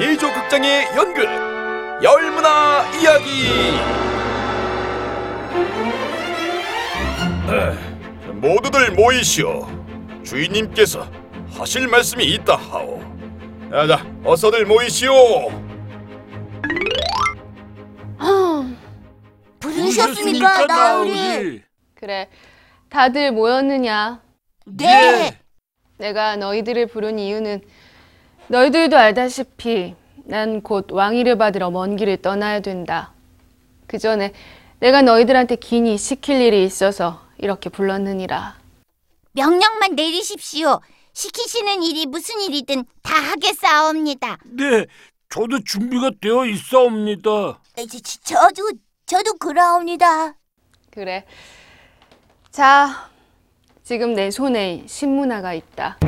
예조 극장의 연극 열문화 이야기. 에, 모두들 모이시오. 주인님께서 하실 말씀이 있다 하오. 자, 자, 어서들 모이시오. 부르셨습니까, 나으리? 그래, 다들 모였느냐? 네. 내가 너희들을 부른 이유는 너희들도 알다시피 난 곧 왕위를 받으러 먼 길을 떠나야 된다. 그 전에 내가 너희들한테 긴히 시킬 일이 있어서 이렇게 불렀느니라. 명령만 내리십시오. 시키시는 일이 무슨 일이든 다 하겠사옵니다. 네, 저도 준비가 되어 있사옵니다. 저도 저도 그러옵니다. 그래. 자, 지금 내 손에 신문화가 있다.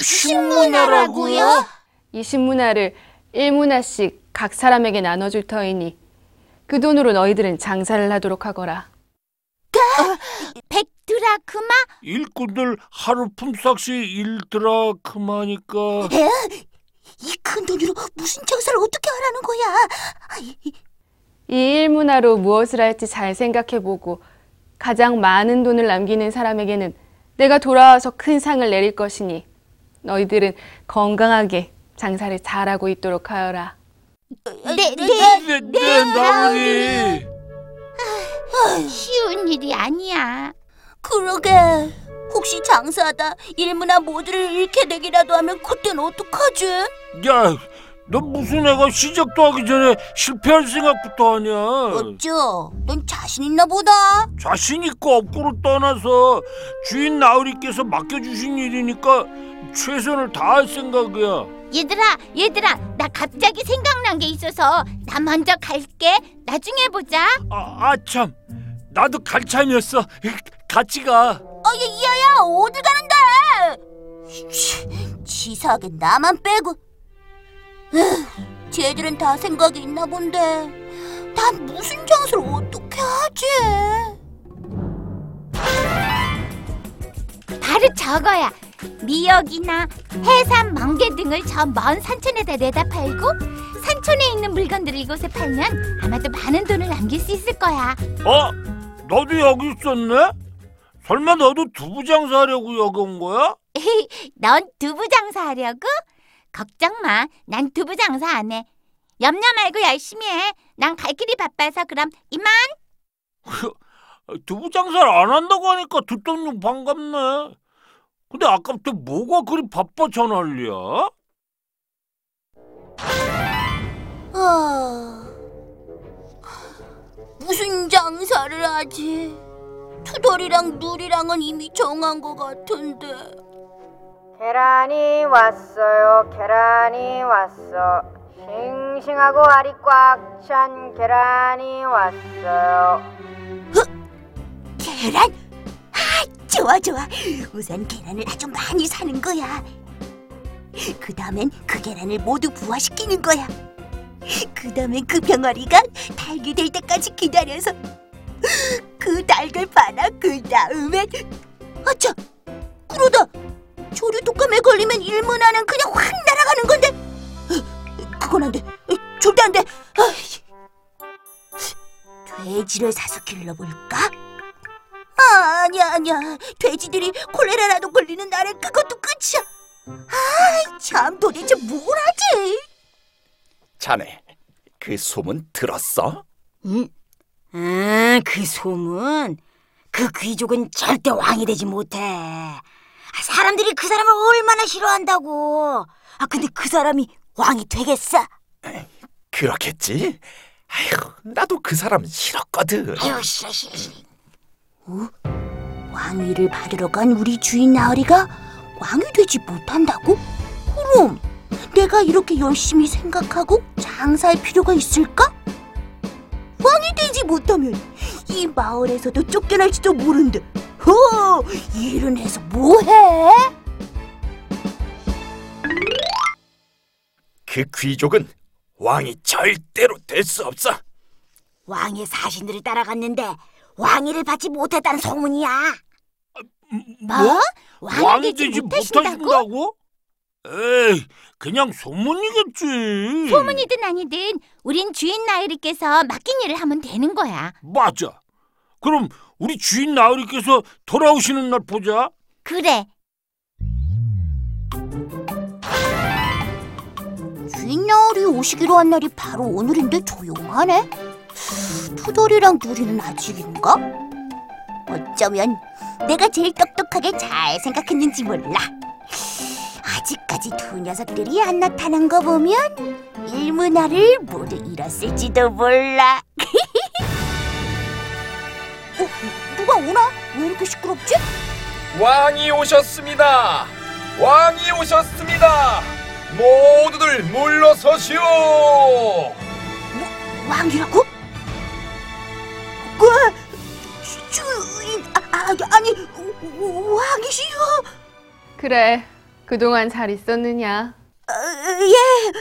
신문화라고요? 이 신문화를 1문화씩 각 사람에게 나눠줄 터이니 그 돈으로 너희들은 장사를 하도록 하거라. 백드라크마? 일꾼들 하루 품삯이 일드라크마니까 이큰 돈으로 무슨 장사를 어떻게 하라는 거야? 이 1문화로 무엇을 할지 잘 생각해보고 가장 많은 돈을 남기는 사람에게는 내가 돌아와서 큰 상을 내릴 것이니 너희들은 건강하게 장사를 잘하고 있도록 하여라. 네, 네. 네, 네, 나으리. 쉬운 일이 아니야. 그러게. 혹시 장사하다 일문화 모두를 잃게 되기라도 하면 그땐 어떡하지? 야, 너 무슨 애가 시작도 하기 전에 실패할 생각부터 하냐? 어쩌? 넌 자신 있나 보다. 자신 있고 없고를 떠나서 주인 나으리께서 맡겨주신 일이니까 최선을 다할 생각이야. 얘들아, 얘들아, 나 갑자기 생각난 게 있어서 나 먼저 갈게. 나중에 보자. 아, 아 참, 나도 갈 참이었어. 같이 가. 어, 야, 야 야, 어디 가는데? 치, 치사하게 나만 빼고. 에휴, 쟤들은 다 생각이 있나 본데. 난 무슨 장사를 어떻게 하지? 바로 저거야. 미역이나 해삼, 멍게 등을 저 먼 산촌에다 내다 팔고 산촌에 있는 물건들을 이곳에 팔면 아마도 많은 돈을 남길 수 있을 거야. 어? 너도 여기 있었네? 설마 너도 두부 장사하려고 여기 온 거야? 넌 두부 장사하려고? 걱정 마. 난 두부 장사 안 해. 염려 말고 열심히 해. 난 갈 길이 바빠서 그럼 이만. 두부 장사를 안 한다고 하니까 듣던 중 반갑네. 근데 아까부터 뭐가 그리 바빠 저 난리야? 아... 무슨 장사를 하지? 투덜이랑 누리랑은 이미 정한 것 같은데. 계란이 왔어요. 계란이 왔어. 싱싱하고 알이 꽉 찬 계란이 왔어요. 계란? 아, 좋아 좋아. 우선 계란을 아주 많이 사는 거야. 그 다음엔 그 계란을 모두 부화시키는 거야. 그 다음엔 그 병아리가 닭이 될 때까지 기다려서 그 닭을 팔아 그 다음엔 아차 그러다 조류 독감에 걸리면 일문화는 그냥 확 날아가는 건데 그건 안 돼 절대 안 돼 돼지를 사서 길러볼까? 아, 아니야 아니야 돼지들이 콜레라라도 걸리는 날에 그것도 끝이야 아참 도대체 뭘 하지? 자네, 그 소문 들었어? 응? 아, 그 소문? 그 귀족은 절대 왕이 되지 못해. 아, 사람들이 그 사람을 얼마나 싫어한다고. 아, 근데 그 사람이 왕이 되겠어? 그렇겠지. 아휴, 나도 그 사람 싫었거든. 아유, 싫어, 싫어, 싫어. 왕위를 받으러 간 우리 주인 나으리가 왕이 되지 못한다고? 그럼 내가 이렇게 열심히 생각하고 장사할 필요가 있을까? 왕이 되지 못하면 이 마을에서도 쫓겨날지도 모른다. 허, 일은 해서 뭐해? 그 귀족은 왕이 절대로 될 수 없어. 왕의 사신들을 따라갔는데 왕위를 받지 못했다는 소문이야. 뭐? 왕이 왕이 되지 못하신다고? 못하신다고? 에이, 그냥 소문이겠지. 소문이든 아니든 우린 주인 나으리께서 맡긴 일을 하면 되는 거야. 맞아. 그럼 우리 주인 나으리께서 돌아오시는 날 보자. 그래. 주인 나으리 오시기로 한 날이 바로 오늘인데 조용하네. 투덜이랑 누리는 아직인가? 어쩌면 내가 제일 똑똑하게 잘 생각했는지 몰라. 아직까지 두 녀석들이 안 나타난 거 보면 일문화를 모두 잃었을지도 몰라. 어, 누가 오나? 왜 이렇게 시끄럽지? 왕이 오셨습니다. 왕이 오셨습니다. 모두들 물러서시오. 왕이라고? 왜? 주인 아, 아, 아니 왕이시여? 그래, 그동안 잘 있었느냐? 어, 예,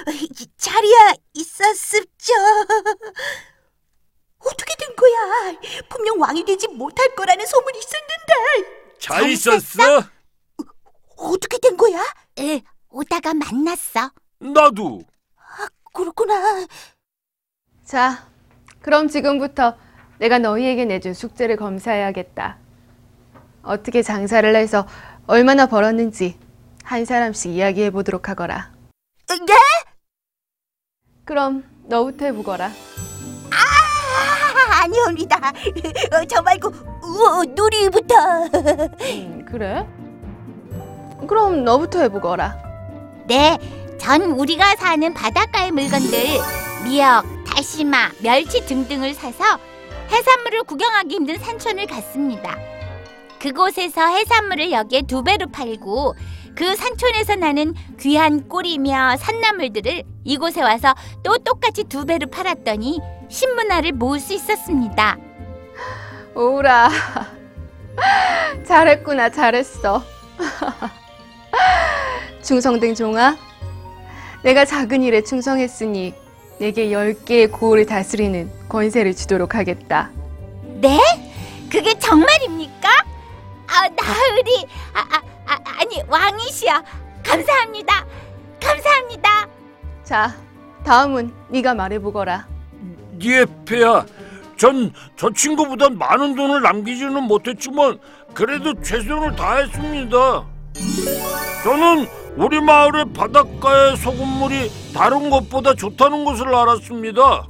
자리야 있었습죠. 어떻게 된 거야? 분명 왕이 되지 못할 거라는 소문이 있었는데 잘 있었어? 어떻게 된 거야? 에, 오다가 만났어. 나도. 그렇구나. 자, 그럼 지금부터 내가 너희에게 내준 숙제를 검사해야겠다. 어떻게 장사를 해서 얼마나 벌었는지 한 사람씩 이야기해 보도록 하거라. 네? 그럼 너부터 해보거라. 아, 아니옵니다. 어, 저 말고 우, 누리부터. 음, 그래? 그럼 너부터 해보거라. 네, 전 우리가 사는 바닷가의 물건들 미역, 다시마, 멸치 등등을 사서 해산물을 구경하기 힘든 산촌을 갔습니다. 그곳에서 해산물을 여기에 두 배로 팔고 그 산촌에서 나는 귀한 꿀이며 산나물들을 이곳에 와서 또 똑같이 두 배로 팔았더니 신문화를 모을 수 있었습니다. 오라. 잘했구나, 잘했어. 충성된 종아, 내가 작은 일에 충성했으니 내게 열 개의 고을을 다스리는 권세를 주도록 하겠다. 네? 그게 정말입니까? 아, 나으리, 아, 아, 아, 아니 왕이시여, 감사합니다, 감사합니다. 자, 다음은 네가 말해보거라. 예, 폐야. 전 저 친구보다 많은 돈을 남기지는 못했지만 그래도 최선을 다했습니다. 저는 우리 마을의 바닷가의 소금물이 다른 것보다 좋다는 것을 알았습니다.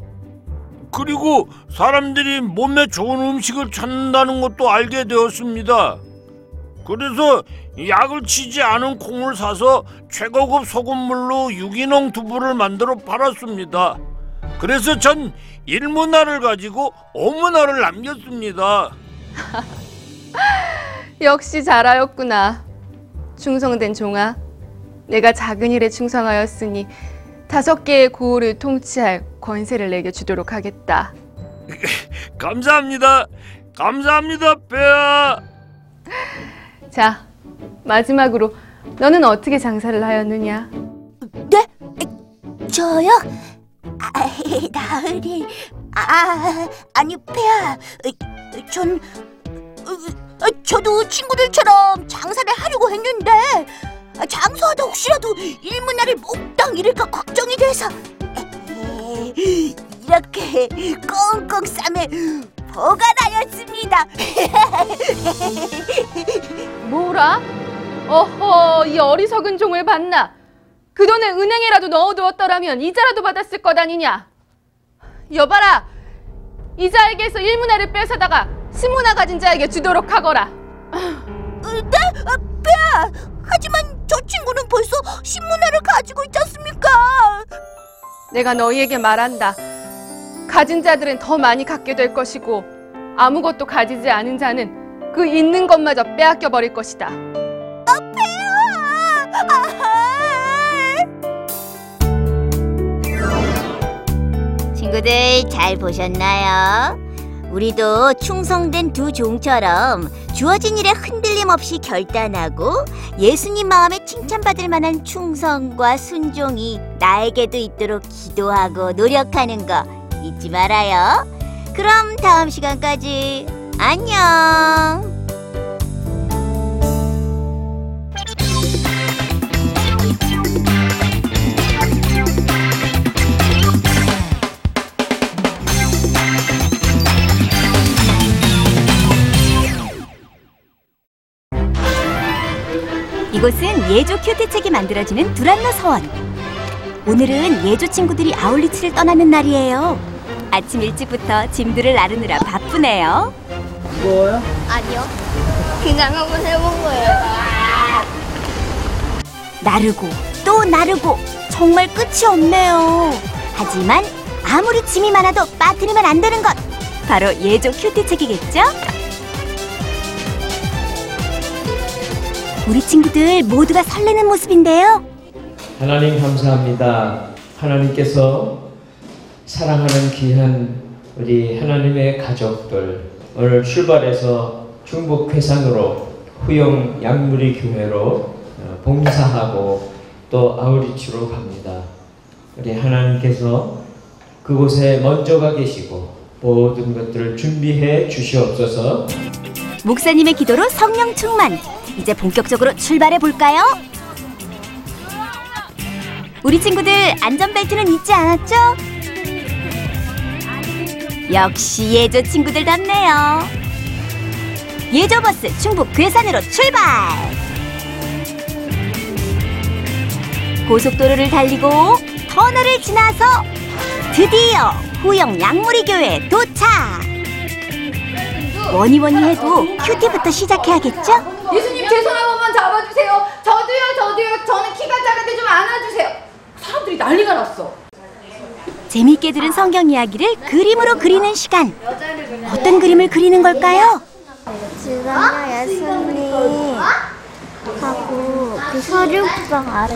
그리고 사람들이 몸에 좋은 음식을 찾는다는 것도 알게 되었습니다. 그래서 약을 치지 않은 콩을 사서 최고급 소금물로 유기농 두부를 만들어 팔았습니다. 그래서 전 일문화를 가지고 오문화를 남겼습니다. 역시 잘하였구나. 충성된 종아, 내가 작은 일에 충성하였으니 다섯 개의 고을을 통치할 권세를 내게 주도록 하겠다. 감사합니다. 감사합니다, 폐야. 자, 마지막으로 너는 어떻게 장사를 하였느냐? 네? 저요? 아, 나으리. 아, 아니 폐야. 전 어, 저도 친구들처럼 장사를 하려고 했는데 장수하다 혹시라도 일문화를 몽땅 잃을까 걱정이 돼서 이렇게 꽁꽁 싸매 보관하였습니다. 뭐라? 어허, 이 어리석은 종을 봤나? 그 돈을 은행에라도 넣어두었더라면 이자라도 받았을 것 아니냐? 여봐라, 이자에게서 일문화를 뺏어다가 신문화 가진 자에게 주도록 하거라. 네? 아, 폐야. 하지만 저 친구는 벌써 신문화를 가지고 있지 않습니까? 내가 너희에게 말한다. 가진 자들은 더 많이 갖게 될 것이고 아무것도 가지지 않은 자는 그 있는 것마저 빼앗겨 버릴 것이다. 폐야. 아, 친구들 잘 보셨나요? 우리도 충성된 두 종처럼 주어진 일에 흔들림 없이 결단하고 예수님 마음에 칭찬받을 만한 충성과 순종이 나에게도 있도록 기도하고 노력하는 거 잊지 말아요. 그럼 다음 시간까지 안녕. 이곳은 예조 큐티 책이 만들어주는 두란노 서원. 오늘은 예조 친구들이 아울리치를 떠나는 날이에요. 아침 일찍부터 짐들을 나르느라 바쁘네요. 아니요. 그냥 한번 해본 거예요. 나르고 또 나르고 정말 끝이 없네요. 하지만 아무리 짐이 많아도 빠뜨리면 안 되는 것 바로 예조 큐티 책이겠죠? 우리 친구들 모두가 설레는 모습인데요. 하나님 감사합니다. 하나님께서 사랑하는 귀한 우리 하나님의 가족들 오늘 출발해서 중북 회산으로 후영 양무리 교회로 어, 봉사하고 또 아우리치로 갑니다. 우리 하나님께서 그곳에 먼저 가 계시고 모든 것들을 준비해 주시옵소서. 목사님의 기도로 성령 충만. 이제 본격적으로 출발해 볼까요? 우리 친구들 안전벨트는 잊지 않았죠? 역시 예조 친구들답네요. 예조 버스 충북 괴산으로 출발! 고속도로를 달리고 터널을 지나서 드디어 후영 양무리 교회 도착! 뭐니 뭐니 해도 큐티부터 시작해야겠죠? 예수님 제손한 번만 잡아주세요. 저도요, 저도요. 저는 키가 작은데 좀 안아주세요. 사람들이 난리가 났어. 재미있게 들은 성경 이야기를 그림으로 그리는 시간. 어떤 그림을 그리는 걸까요? 지금요 예수님 하고 그 서류방 아래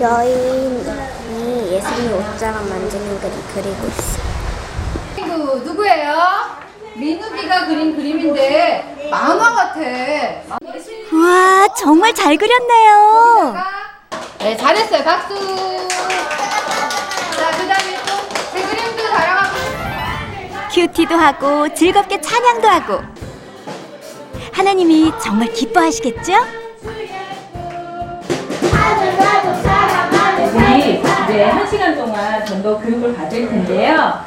여인이 예수님 옷자락 만지는 그림 그리고 있어. 친구 누구예요? 민욱이가 그린 그림인데 만화 같아. 우와, 정말 잘 그렸네요. 네, 잘했어요. 박수. 자, 그다음에 또 제 그림도 자랑하고. 큐티도 하고 즐겁게 찬양도 하고. 하나님이 정말 기뻐하시겠죠? 우리 이제 한 시간 동안 전도 교육을 받을 텐데요.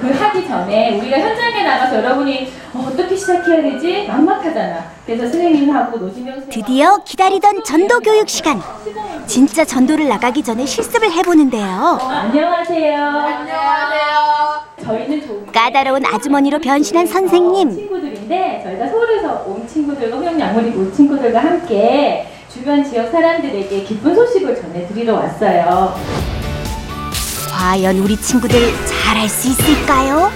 그 하기 전에 우리가 현장에 나가서 여러분이 어, 떻게 시작해야 되지? 막막하잖아. 그래서 선생님하고 선생님 드디어 기다리던 전도 교육 시간. 진짜 전도를 나가기 전에 실습을 해보는데요. 안녕하세요. 안녕하세요. 저희는 조 까다로운 아주머니로 변신한 선생님. 친구들인데 저희가 서울에서 온 친구들과 호영 양물이 온 친구들과 함께 주변 지역 사람들에게 기쁜 소식을 전해드리러 왔어요. 과연 우리 친구들 잘할 수 있을까요?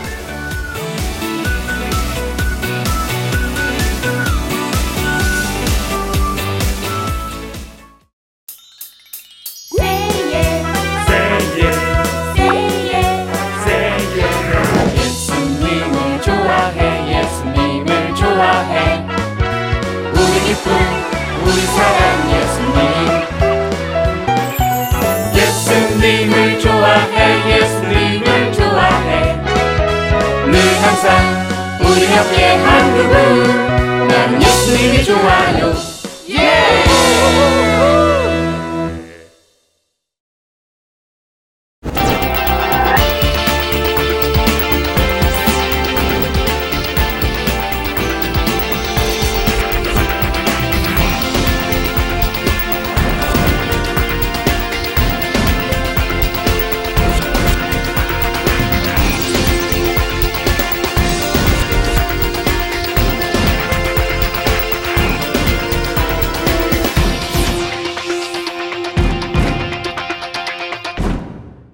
우리 옆에 한 그분 나는 예수님이 좋아요